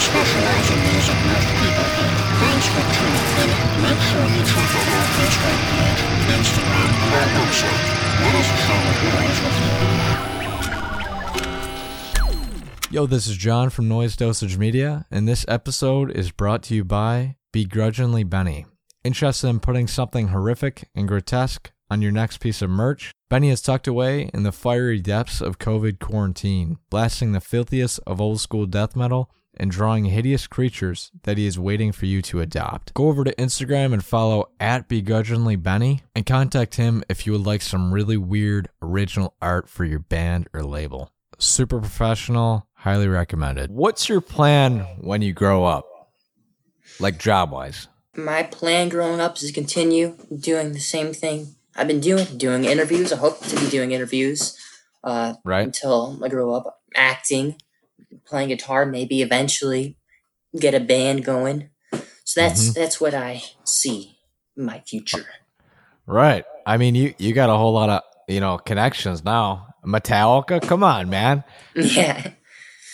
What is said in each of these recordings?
specialize in music most people. Thanks for tuning in. Make sure you check out our Facebook page, Instagram, website. Let us with you. Yo, this is John from Noise Dosage Media, and this episode is brought to you by Begrudgingly Benny. Interested in putting something horrific and grotesque on your next piece of merch? Benny is tucked away in the fiery depths of COVID quarantine, blasting the filthiest of old school death metal and drawing hideous creatures that he is waiting for you to adopt. Go over to Instagram and follow at Begrudgingly Benny and contact him if you would like some really weird original art for your band or label. Super professional, highly recommended. What's your plan when you grow up? Like job wise? My plan growing up is to continue doing the same thing I've been doing, doing interviews. I hope to be doing interviews uh, Right. until I grow up. Acting, playing guitar, maybe eventually get a band going. So that's Mm-hmm. that's what I see in my future. Right. I mean, you you got a whole lot of you know connections now. Metallica, come on, man. Yeah.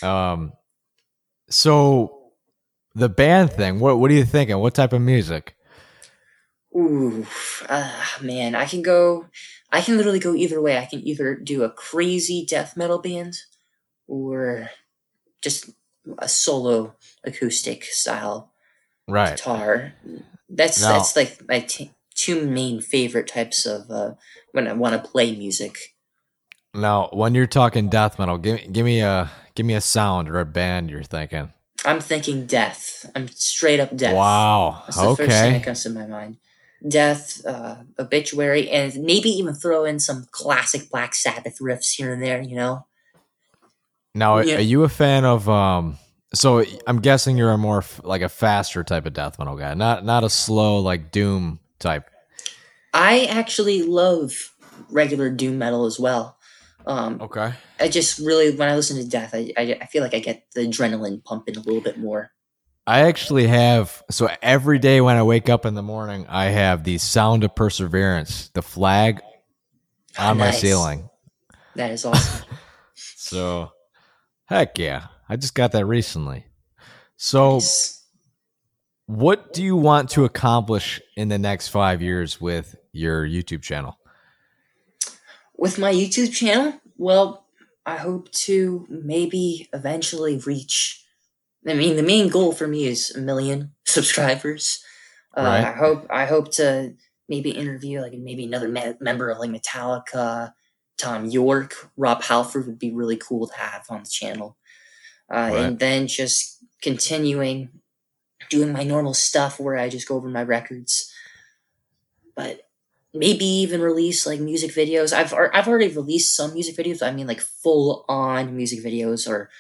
Um, so the band thing. What what are you thinking? What type of music? Ooh, uh, man, I can go. I can literally go either way. I can either do a crazy death metal band, or just a solo acoustic style Right. guitar. That's Now- that's like my t- two main favorite types of uh, when I want to play music. Now, when you're talking death metal, give give me a give me a sound or a band you're thinking. I'm thinking death. I'm straight up death. Wow. That's the first thing that comes to my mind. Death, uh, obituary, and maybe even throw in some classic Black Sabbath riffs here and there. You know. Now, Yeah. are you a fan of um? So I'm guessing you're a more f- like a faster type of death metal guy, not not a slow like doom type. I actually love regular doom metal as well. Um, Okay. I just really, when I listen to death, I, I, I feel like I get the adrenaline pumping a little bit more. I actually have so every day when I wake up in the morning, I have the sound of perseverance, the flag on my ceiling. That is awesome. So, heck yeah, I just got that recently. So, Nice. what do you want to accomplish in the next five years with your YouTube channel? With my YouTube channel, well, I hope to maybe eventually reach. I mean, the main goal for me is a million subscribers. Uh, Right. I hope I hope to maybe interview like maybe another me- member of like Metallica, Tom York, Rob Halford would be really cool to have on the channel, uh, Right. and then just continuing doing my normal stuff where I just go over my records, but maybe even release like music videos. I've I've already released some music videos. I mean, like full on music videos or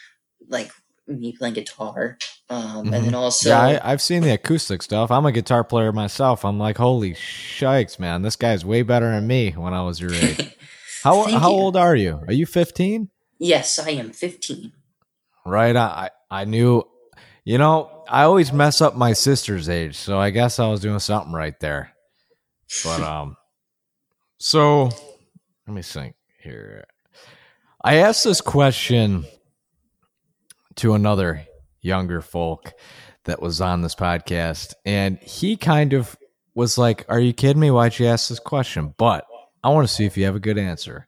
like me playing guitar, um, and then also Mm-hmm. yeah, I, I've seen the acoustic stuff. I'm a guitar player myself. I'm like, holy shikes, man, this guy's way better than me when I was your age. How Thank how you. old are you? Are you 15? yes, I am fifteen. Right. I I knew. You know, I always mess up my sister's age, so I guess I was doing something right there. But um, so let me think here. I asked this question to another younger folk that was on this podcast, and he kind of was like, "Are you kidding me? Why'd you ask this question?" But I want to see if you have a good answer.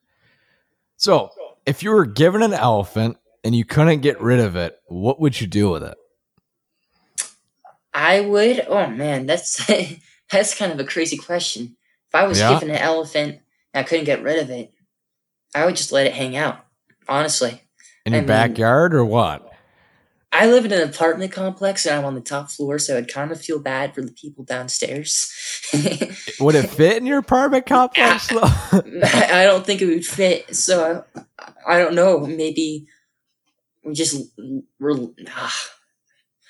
So, if you were given an elephant and you couldn't get rid of it, what would you do with it? I would. Oh man, that's that's kind of a crazy question. If I was Yeah? given an elephant and I couldn't get rid of it, I would just let it hang out. Honestly, In your I mean- backyard or what? I live in an apartment complex and I'm on the top floor, so I'd kind of feel bad for the people downstairs. Would it fit in your apartment complex? I I don't think it would fit. So I, I don't know. Maybe we just. We're, ah,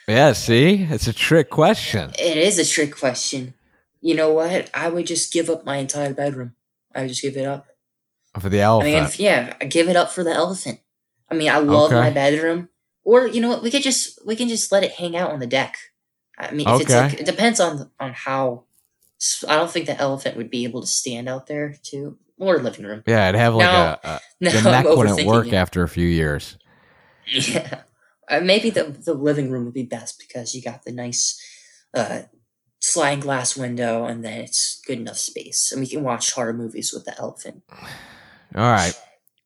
yeah, see? It's a trick question. it is a trick question. You know what? I would just give up my entire bedroom. I would just give it up. For the I elephant. mean, if, yeah, I give it up for the elephant. I mean, I love Okay. my bedroom. Or you know what? We could just we can just let it hang out on the deck. I mean, if it's Okay. like, it depends on on how. I don't think the elephant would be able to stand out there too, or living room. yeah, it'd have like No. a, a No, the I'm wouldn't work it. after a few years. Yeah. Uh, maybe the the living room would be best because you got the nice uh, sliding glass window, and then it's good enough space, and we can watch horror movies with the elephant. All right.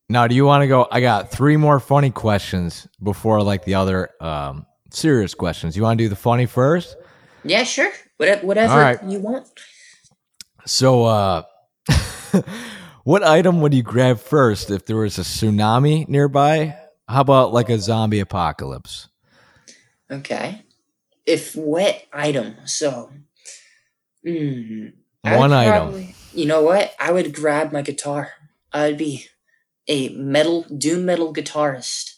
Now, do you want to go? I got three more funny questions before like the other um, serious questions. You want to do the funny first? Yeah, sure. Whatever, whatever right. you want. So, uh, what item would you grab first if there was a tsunami nearby? How about like a zombie apocalypse? Okay. If wet item, so. Mm, One would item. You know what? I would grab my guitar. I would be a metal, doom metal guitarist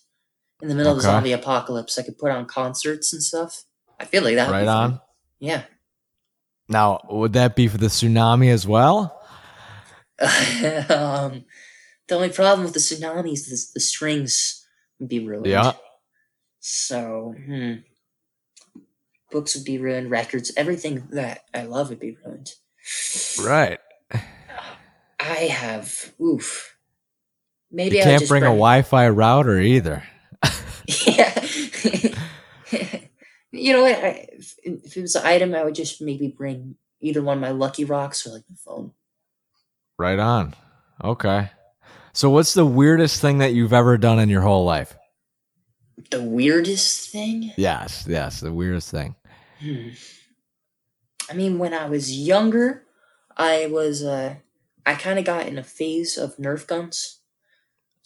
in the middle of the zombie apocalypse. I could put on concerts and stuff. I feel like that. Right be fun. on. Yeah. Now, would that be for the tsunami as well? um, the only problem with the tsunami is the, the strings would be ruined. Yeah. So, hmm. Books would be ruined, records, everything that I love would be ruined. Right. I have, oof. Maybe You can't just bring a Wi-Fi router either. Yeah. you know what? I, if, if it was an item, I would just maybe bring either one of my Lucky Rocks or like my phone. Right on. Okay. So, what's the weirdest thing that you've ever done in your whole life? The weirdest thing? Yes, yes, the weirdest thing. Hmm. I mean, when I was younger, I was uh, I kind of got in a phase of Nerf guns.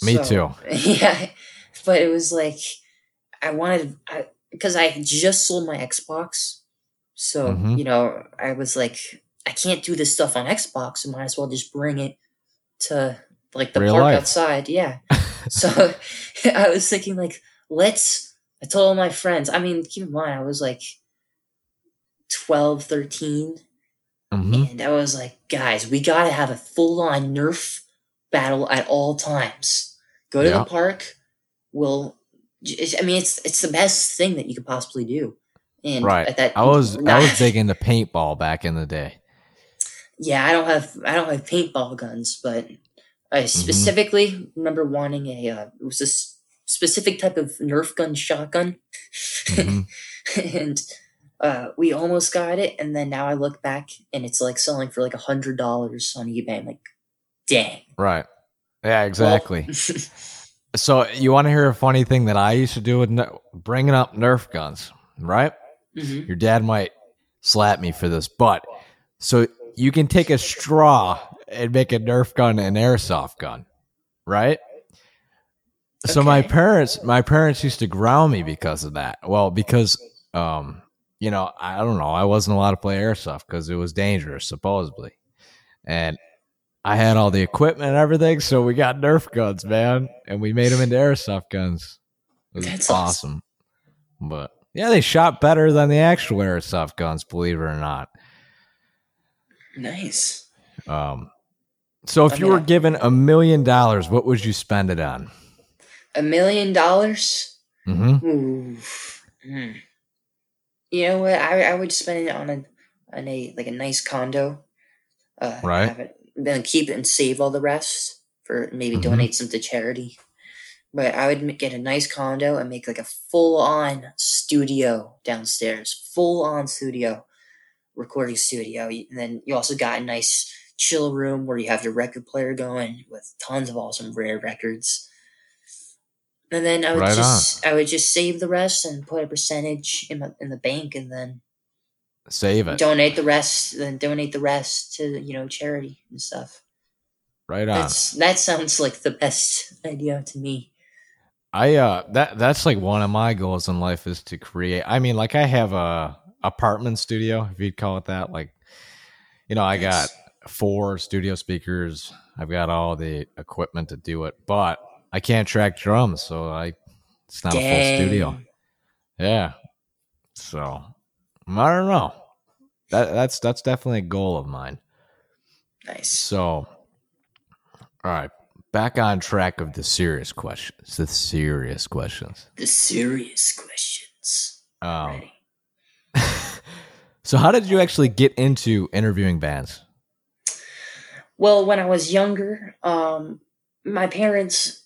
Me So- too. Yeah, but it was like I wanted I because I had just sold my Xbox, so Mhm. you know I was like I can't do this stuff on Xbox. I might as well just bring it to like the Real park life. outside. Yeah. so I was thinking like let's. I told all my friends. I mean, keep in mind I was like 12, 13. hmm And I was like, guys, we gotta have a full on Nerf battle at all times. Go to Yeah. the park. We'll. I mean, it's it's the best thing that you could possibly do. And Right. at that, I was I was big into paintball back in the day. Yeah, I don't have I don't have paintball guns, but Mm-hmm. I specifically remember wanting a. Uh, it was this specific type of Nerf gun shotgun, Mhm. and uh, we almost got it. And then now I look back, and it's like selling for like a hundred dollars on eBay. I'm like, dang. Right. Yeah, exactly. Well, so, you want to hear a funny thing that I used to do with ner- bringing up Nerf guns, right? mhm. Your dad might slap me for this, but so you can take a straw and make a Nerf gun an airsoft gun, right? So my parents, my parents used to ground me because of that. Well, because um, you know, I don't know, I wasn't allowed to play airsoft because it was dangerous, supposedly, and I had all the equipment and everything, so we got Nerf guns, man, and we made them into airsoft guns. It was That's awesome. But yeah, they shot better than the actual airsoft guns, believe it or not. Nice. Um, so if I you mean, were given a million dollars, what would you spend it on? A million dollars. Mm-hmm. Ooh. Hmm. You know what? I I would spend it on a on a like a nice condo. Uh, Right. Have it, then keep it and save all the rest for maybe Mhm. donate some to charity. But I would get a nice condo and make like a full on studio downstairs, full on studio, recording studio. And then you also got a nice chill room where you have your record player going with tons of awesome rare records. And then I would Right just I would just save the rest and put a percentage in my, in the bank and then Save it. donate the rest then donate the rest to you know charity and stuff. Right on. That's that sounds like the best idea to me. I uh that that's like one of my goals in life is to create. I mean, like I have a apartment studio, if you'd call it that. Like, you know, I got four studio speakers. I've got all the equipment to do it, but I can't track drums, so I it's not a full studio. Yeah. So I don't know. That that's that's definitely a goal of mine. Nice. So, all right, back on track of the serious questions. The serious questions. The serious questions. Um, so, how did you actually get into interviewing bands? Well, when I was younger, um, my parents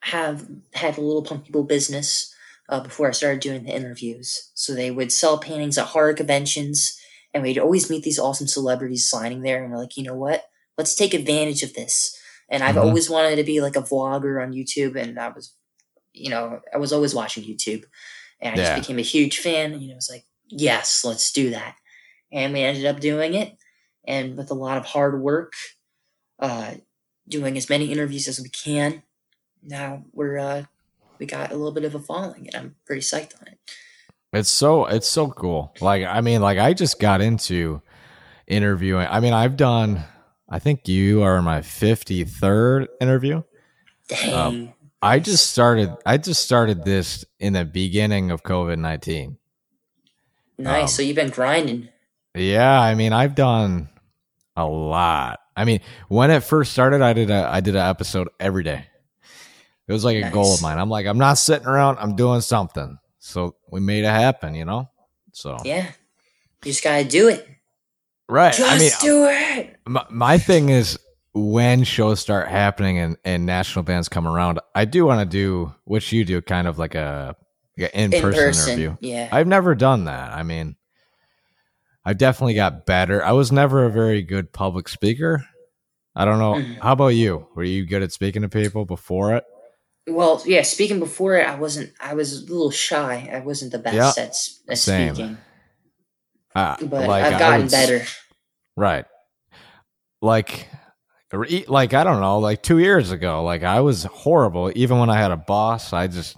have had a little pumpkin business uh, before I started doing the interviews. So they would sell paintings at horror conventions, and we'd always meet these awesome celebrities signing there. And we're like, you know what? Let's take advantage of this. And I've Mhm. always wanted to be like a vlogger on YouTube, and I was, you know, I was always watching YouTube, and I Yeah. just became a huge fan. And you know, it's like, yes, let's do that. And we ended up doing it, and with a lot of hard work, uh, doing as many interviews as we can. Now we're uh, we got a little bit of a following, and I'm pretty psyched on it. It's so it's so cool. Like I mean, like I just got into interviewing. I mean, I've done. I think you are my fifty third interview. Dang. Um, I just started. I just started this in the beginning of COVID nineteen. nice. um, so you've been grinding. Yeah, I mean, I've done a lot. I mean, when it first started, I did a I did an episode every day. It was like a goal of mine. I'm like, I'm not sitting around. I'm doing something. So we made it happen. You know. So Yeah. You just gotta do it. right. Just I mean, do it. my, my thing is when shows start happening and, and national bands come around, I do want to do what you do, kind of like a, like an in person interview. Yeah. I've never done that. I mean, I definitely got better. I was never a very good public speaker. I don't know. Mhm. How about you? Were you good at speaking to people before it? Well, yeah, speaking before it, I wasn't I was a little shy. I wasn't the best Yeah, at, at same. speaking. Uh, But like, I've gotten would better. Right. Like, like I don't know, like two years ago, like I was horrible. Even when I had a boss, I just,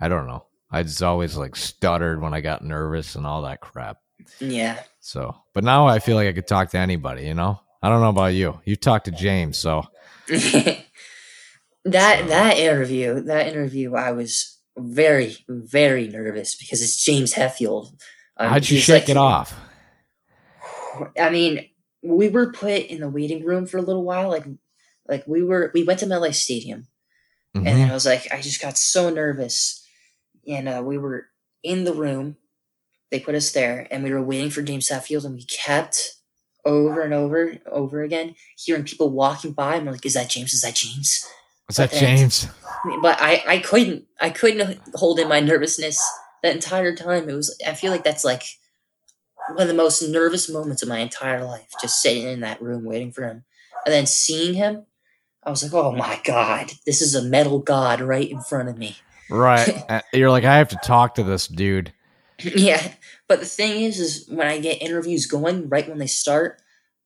I don't know. I just always like stuttered when I got nervous and all that crap. Yeah. So, but now I feel like I could talk to anybody. You know, I don't know about you. You talked to James, so that that interview, that interview, I was very very nervous because it's James Hetfield. Um, how'd you shake like- it off? I mean, we were put in the waiting room for a little while. Like, like we were, we went to MetLife Stadium, Mhm. and I was like, I just got so nervous, and uh, we were in the room. They put us there, and we were waiting for James Hetfield, and we kept over and over, over again, hearing people walking by, and we're like, "Is that James? Is that James?" Was that James? But I, I couldn't, I couldn't hold in my nervousness that entire time. It was, I feel like that's like one of the most nervous moments of my entire life, just sitting in that room waiting for him, and then seeing him. I was like, "Oh my god, this is a metal god right in front of me." Right. Uh, You're like, I have to talk to this dude. yeah, but the thing is, is when I get interviews going right when they start,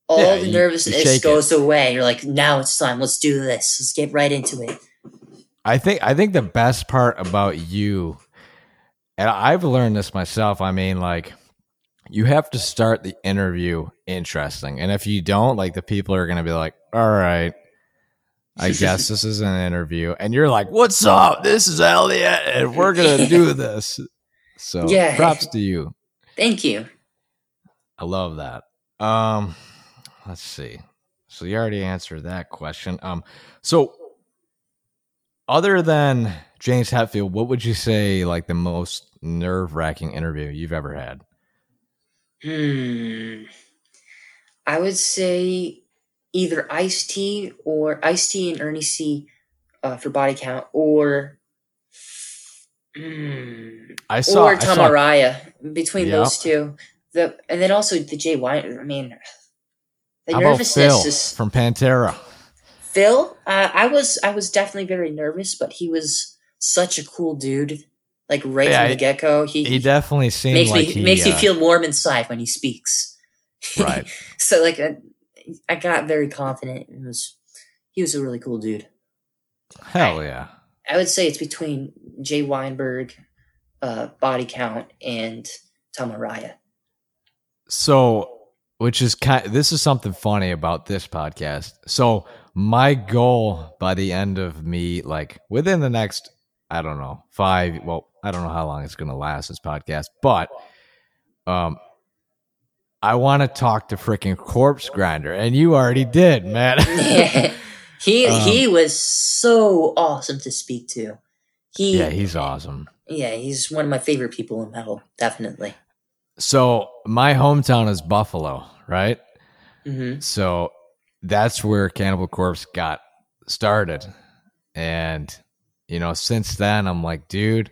all Yeah, the you- you nervousness shake it. goes away. You're like, "Now it's time. Let's do this. Let's get right into it." I think I think the best part about you, and I've learned this myself. I mean, like you have to start the interview interesting, and if you don't, like the people are going to be like, "All right, I guess this is an interview," and you're like, "What's up? This is Elliot, and we're gonna do this." So, Yeah. props to you. Thank you. I love that. Um, let's see. So you already answered that question. Um, so other than James Hetfield, what would you say like the most nerve wracking interview you've ever had? Hmm. I would say either Ice T or Ice T and Ernie C uh, for body count, or hmm, I saw. or I saw Tom Araya. Between Yep. those two, the and then also the Jay Wine. I mean, the how about nervousness Phil is from Pantera? Phil. Uh, I was I was definitely very nervous, but he was such a cool dude. Like right Yeah, from the he- get go, he, He definitely seemed makes like me he makes me uh, feel warm inside when he speaks. right. so like I, I got very confident. It was he was a really cool dude. Hell yeah. I would say it's between Jay Weinberg, uh, Body Count, and Tom Araya. So, which is kind this is something funny about this podcast. So, my goal by the end of me like within the next I don't know, 5 well, I don't know how long it's going to last this podcast, but um I want to talk to freaking Corpse Grinder and you already did, man. he Um, he was so awesome to speak to. He yeah, he's awesome. yeah he's one of my favorite people in metal. Definitely. So, my hometown is Buffalo, right? hmm So that's where Cannibal Corpse got started. And, you know, since then, I'm like, dude,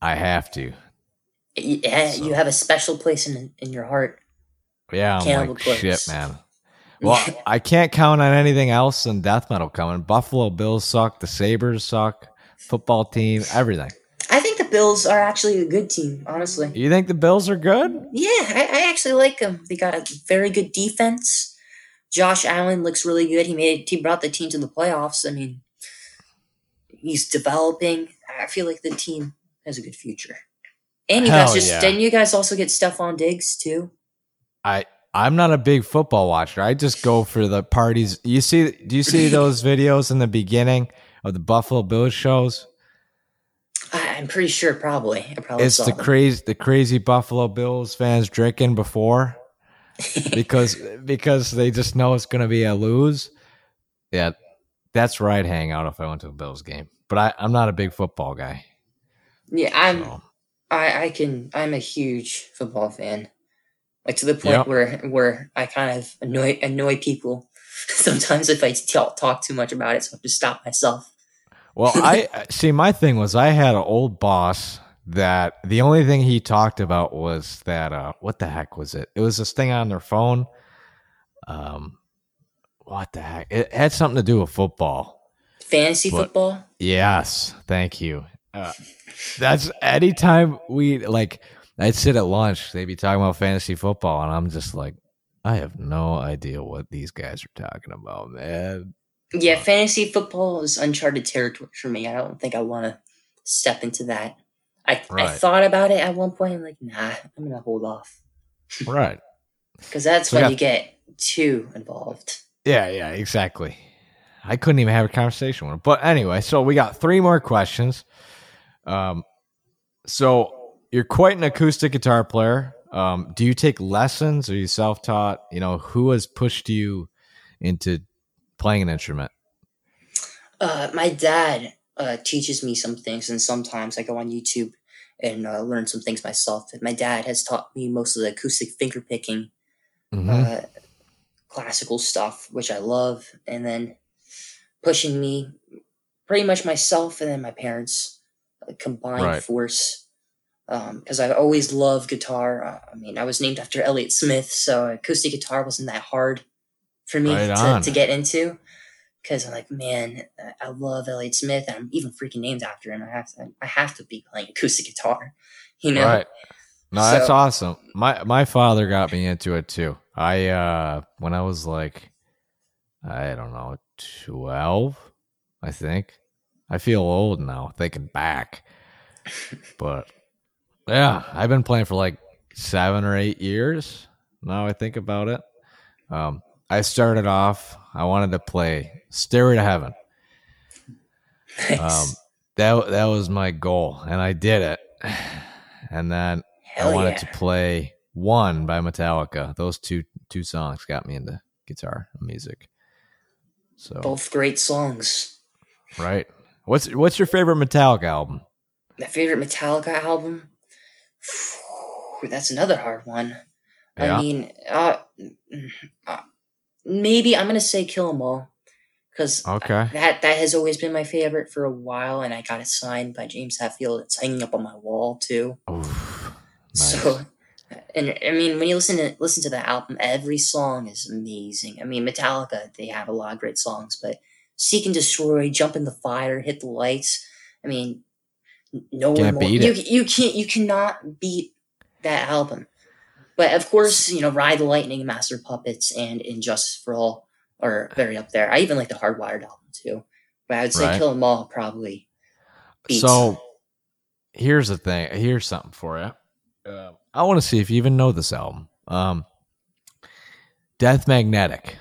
I have to. Yeah, So- you have a special place in in your heart. Yeah, I'm Cannibal like Corpse. shit, man. Well, I can't count on anything else than death metal coming. Buffalo Bills suck. The Sabres suck. Football team, everything. I think the Bills are actually a good team, honestly. You think the Bills are good? Yeah, I, I actually like them. They got a very good defense. Josh Allen looks really good. He made he brought the team to the playoffs. I mean, he's developing. I feel like the team has a good future. And you guys just yeah. didn't you guys also get Stefon Diggs too? I I'm not a big football watcher. I just go for the parties. You see? Do you see those videos in the beginning of the Buffalo Bills shows? I'm pretty sure, probably. I probably It's the them. crazy the crazy Buffalo Bills fans drinking before because because they just know it's going to be a lose. Yeah, that's where I'd hang out if I went to a Bills game. But I, I'm not a big football guy. yeah, I'm. So. I, I can. I'm a huge football fan, like to the point Yep. where where I kind of annoy annoy people sometimes if I talk, talk too much about it. So I have to stop myself. Well, I see. My thing was I had an old boss that the only thing he talked about was that uh, what the heck was it? It was this thing on their phone. Um, what the heck? It had something to do with football. Fantasy What? football. Yes, thank you. Uh, that's anytime we like. I'd sit at lunch. They'd be talking about fantasy football, and I'm just like, I have no idea what these guys are talking about, man. Yeah, fantasy football is uncharted territory for me. I don't think I want to step into that. I I thought about it at one point. I'm like, nah, I'm gonna hold off Right? because that's So when got- you get too involved. Yeah, yeah, exactly. I couldn't even have a conversation with him. But anyway, so we got three more questions. Um, so you're quite an acoustic guitar player. Um, do you take lessons? Are you self taught? You know, who has pushed you into playing an instrument? Uh, my dad uh, teaches me some things, and sometimes I go on YouTube and uh, learn some things myself. My dad has taught me most of the acoustic finger picking, Mhm. uh, classical stuff, which I love, and then pushing me pretty much myself and then my parents uh, combined Right. force. Because I've always loved guitar. Uh, I mean, I was named after Elliott Smith, so acoustic guitar wasn't that hard for me Right to, to get into. Because I'm like, man, I- love Elliott Smith, and I'm even freaking named after him. I have to, I have to be playing acoustic guitar, you know? Right. No, that's awesome. My my father got me into it too. I uh when I was like I don't know, 12, I think. I feel old now thinking back. But yeah, I've been playing for like 7 or 8 years. Now I think about it. Um I started off I wanted to play Stairway to Heaven. Nice. Um that that was my goal and I did it. And then Hell I wanted yeah. to play "One" by Metallica. Those two two songs got me into guitar music. So Both great songs. right, what's what's your favorite Metallica album? My favorite Metallica album. That's another hard one. Yeah. I mean, uh, uh, maybe I'm gonna say Kill 'Em All because Okay, that that has always been my favorite for a while, and I got it signed by James Hetfield. It's hanging up on my wall too. Oof. Nice. So, and I mean, when you listen to listen to the album, every song is amazing. I mean, Metallica they have a lot of great songs, but Seek and Destroy, Jump in the Fire, Hit the Lights. I mean, no Can't one more, you it. you can't you cannot beat that album. But of course, you know, Ride the Lightning, Master Puppets, and Injustice for All are very up there. I even like the Hardwired album too. But I would say Right. Kill 'Em All probably beats. so here's the thing. Here's something for you. Uh, I want to see if you even know this album. Um, Death Magnetic.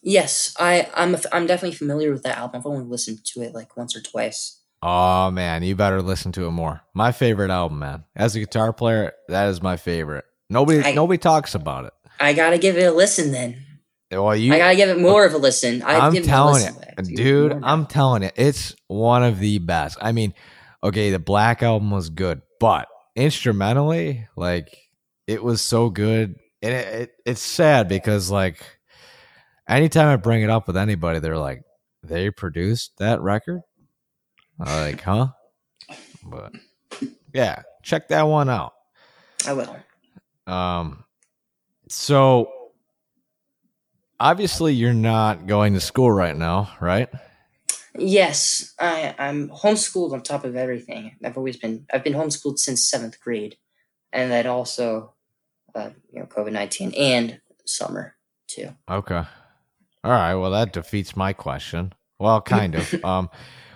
Yes, I I'm I'm definitely familiar with that album. I've only listened to it like once or twice. Oh man, you better listen to it more. My favorite album, man. As a guitar player, that is my favorite. Nobody I- nobody talks about it. I gotta give it a listen then. Well, you I gotta give it more of a listen. I'd I'm telling it a telling you, listen, dude. I'm telling it, it's one of the best. I mean, okay, the Black album was good, but instrumentally, like, it was so good. And it, it, it's sad because, like, anytime I bring it up with anybody, they're like, "They produced that record." I'm like, huh? But Yeah, check that one out. I will. Um, so obviously you're not going to school right now, right? Yes, I, I'm homeschooled on top of everything. I've always been I've been homeschooled since seventh grade, and that also, uh, you know, COVID nineteen and summer too. Okay. All right. Well, that defeats my question. Well, kind of. um,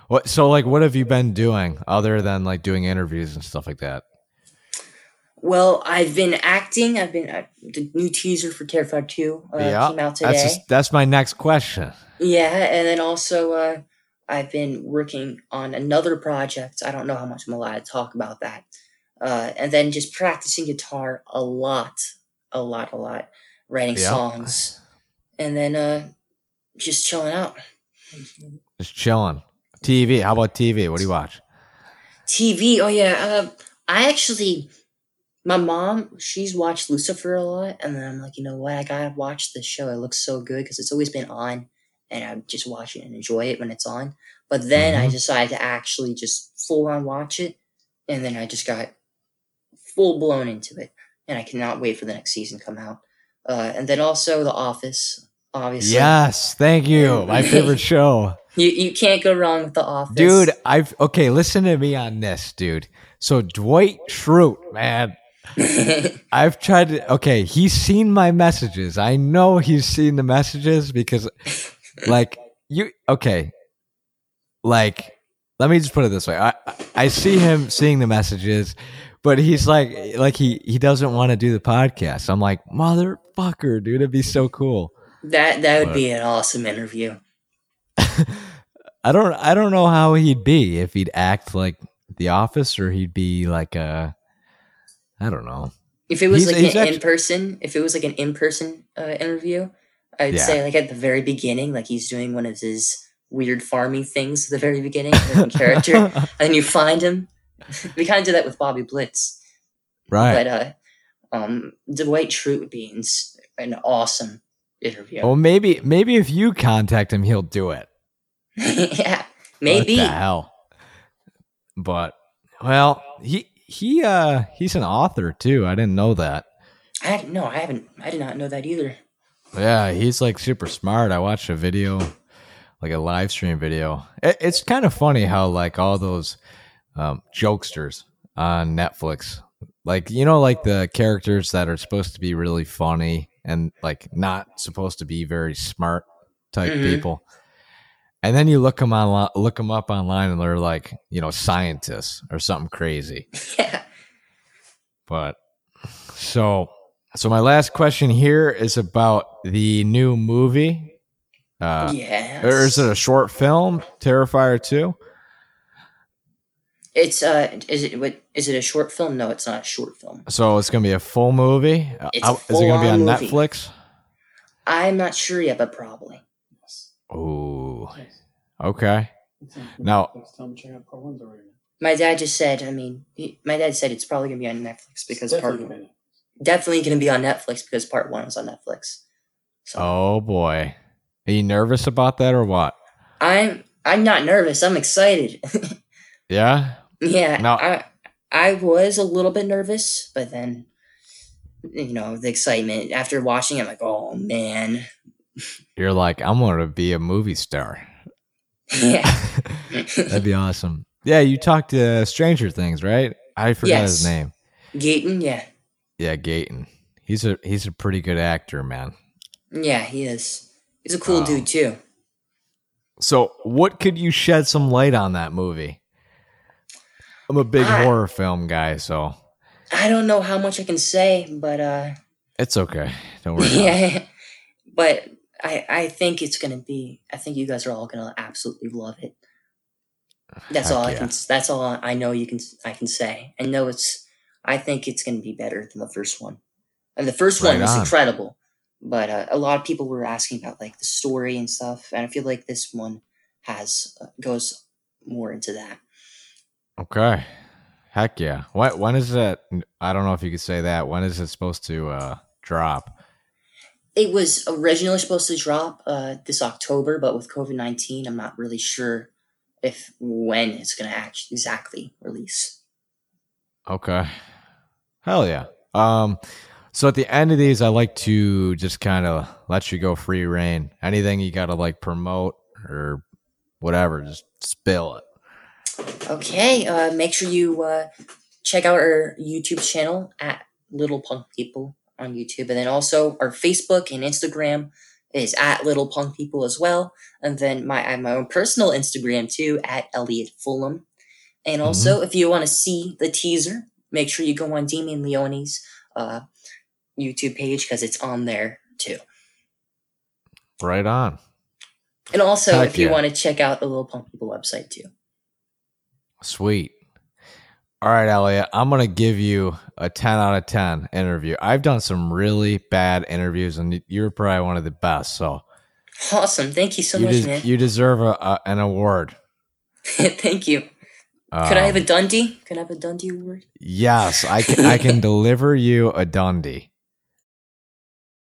what? So, like, what have you been doing other than like doing interviews and stuff like that? Well, I've been acting. I've been uh, the new teaser for Terrifier Two uh, yeah, came out today. that's just, that's my next question. Yeah, and then also uh, I've been working on another project. I don't know how much I'm allowed to talk about that. Uh, and then just practicing guitar a lot, a lot, a lot, writing Yeah. songs, and then uh, just chilling out. Just chilling. TV. How about TV? What do you watch? TV. Oh yeah, uh, I actually, my mom, she's watched Lucifer a lot, and then I'm like, you know what? I gotta watch this show. It looks so good because it's always been on, and I just watch it and enjoy it when it's on. But then I Mhm. decided to actually just full on watch it, and then I just got full blown into it, and I cannot wait for the next season to come out. Uh, and then also The Office, obviously. Yes. Thank you. My favorite show. You you can't go wrong with The Office, Dude, I've okay, listen to me on this, dude. So Dwight Schrute, man. I've tried to okay, he's seen my messages. I know he's seen the messages because like you okay. Like let me just put it this way. I I see him seeing the messages, but he's like like he he doesn't want to do the podcast. I'm like, "Motherfucker, dude, it'd be so cool." that that would But- be an awesome interview. I don't I don't know how he'd be if he'd act like The Office or he'd be like a I don't know. If it was He's- like he's an actu- in person, if it was like an in person uh, interview, I'd Yeah. say like at the very beginning, like he's doing one of his weird farming things at the very beginning, like character, and you find him. we kind of did that with Bobby Blitz, right. but uh, um, Dwight Schrute would be an awesome interview. Well, maybe maybe if you contact him, he'll do it. yeah, maybe. What the hell? But well, he he uh he's an author too. I didn't know that. I no, I haven't. I did not know that either. Yeah, he's like super smart. I watched a video, like a live stream video. It, it's kind of funny how like all those um, jokesters on Netflix, like you know, like the characters that are supposed to be really funny and like not supposed to be very smart type Mhm. people. And then you look them on look them up online, and they're like, you know, scientists or something crazy. yeah. But so so my last question here is about the new movie. Uh yes. or is it a short film, Terrifier 2? It's uh, is it what? Is it a short film? No, it's not a short film. So it's going to be a full movie. Uh, It's a how- is it going to be on movie. Netflix? I'm not sure yet, but probably. Ooh. Okay. Now- tell them check out part one's already. My dad just said. I mean, he, my dad said it's probably gonna be on Netflix because part Definitely gonna definitely gonna be on Netflix because part one was on Netflix. So Oh boy. Are you nervous about that or what? I'm I'm not nervous. I'm excited. Yeah? yeah, Now- I I was a little bit nervous, but then you know the excitement after watching. it, I'm like, oh man, You're like, I'm going to be a movie star. yeah. That'd be awesome. Yeah, you talked to Stranger Things, right? I forgot his name. Gaten, yeah, Yeah, Gaten. He's a he's a pretty good actor, man. yeah, he is. He's a cool Oh. dude too. So, what could you shed some light on that movie? I'm a big I- horror film guy, so I don't know how much I can say, but uh, it's okay. Don't worry. about it. yeah, but I I think it's gonna be. I think you guys are all gonna absolutely love it. That's Heck all I yeah. can. That's all I know. You can. I can say. I know it's. I think it's gonna be better than the first one, and the first one was on. incredible. But uh, a lot of people were asking about like the story and stuff, and I feel like this one has uh, goes more into that. Okay. Heck yeah. What when is it? I don't know if you could say that. When is it supposed to uh drop? It was originally supposed to drop uh, this October, but with COVID nineteen, I'm not really sure if when it's going to actually exactly release. Okay. Hell yeah. Um, so at the end of these, I like to just kind of let you go free reign. Anything you got to like promote or whatever, just spill it. Okay, uh, make sure you uh, check out our YouTube channel at Little Punk People on YouTube, and then also our Facebook and Instagram is at Little Punk People as well. And then my I have my own personal Instagram too at Elliot Fulham. And also, if you want to see the teaser, make sure you go on Damien Leone's uh, YouTube page because it's on there too. Right on. And also, Heck if you yeah. want to check out the Little Punk People website too. Sweet. All right, Elliot, I'm going to give you a 10 out of 10 interview. I've done some really bad interviews, and you're probably one of the best. So Awesome. Thank you so you, much, des- man. you deserve a, a, an award. Thank you. Could I have Um, a Dundie? Could I have a Dundie award? Yes, I can, I can deliver you a Dundie.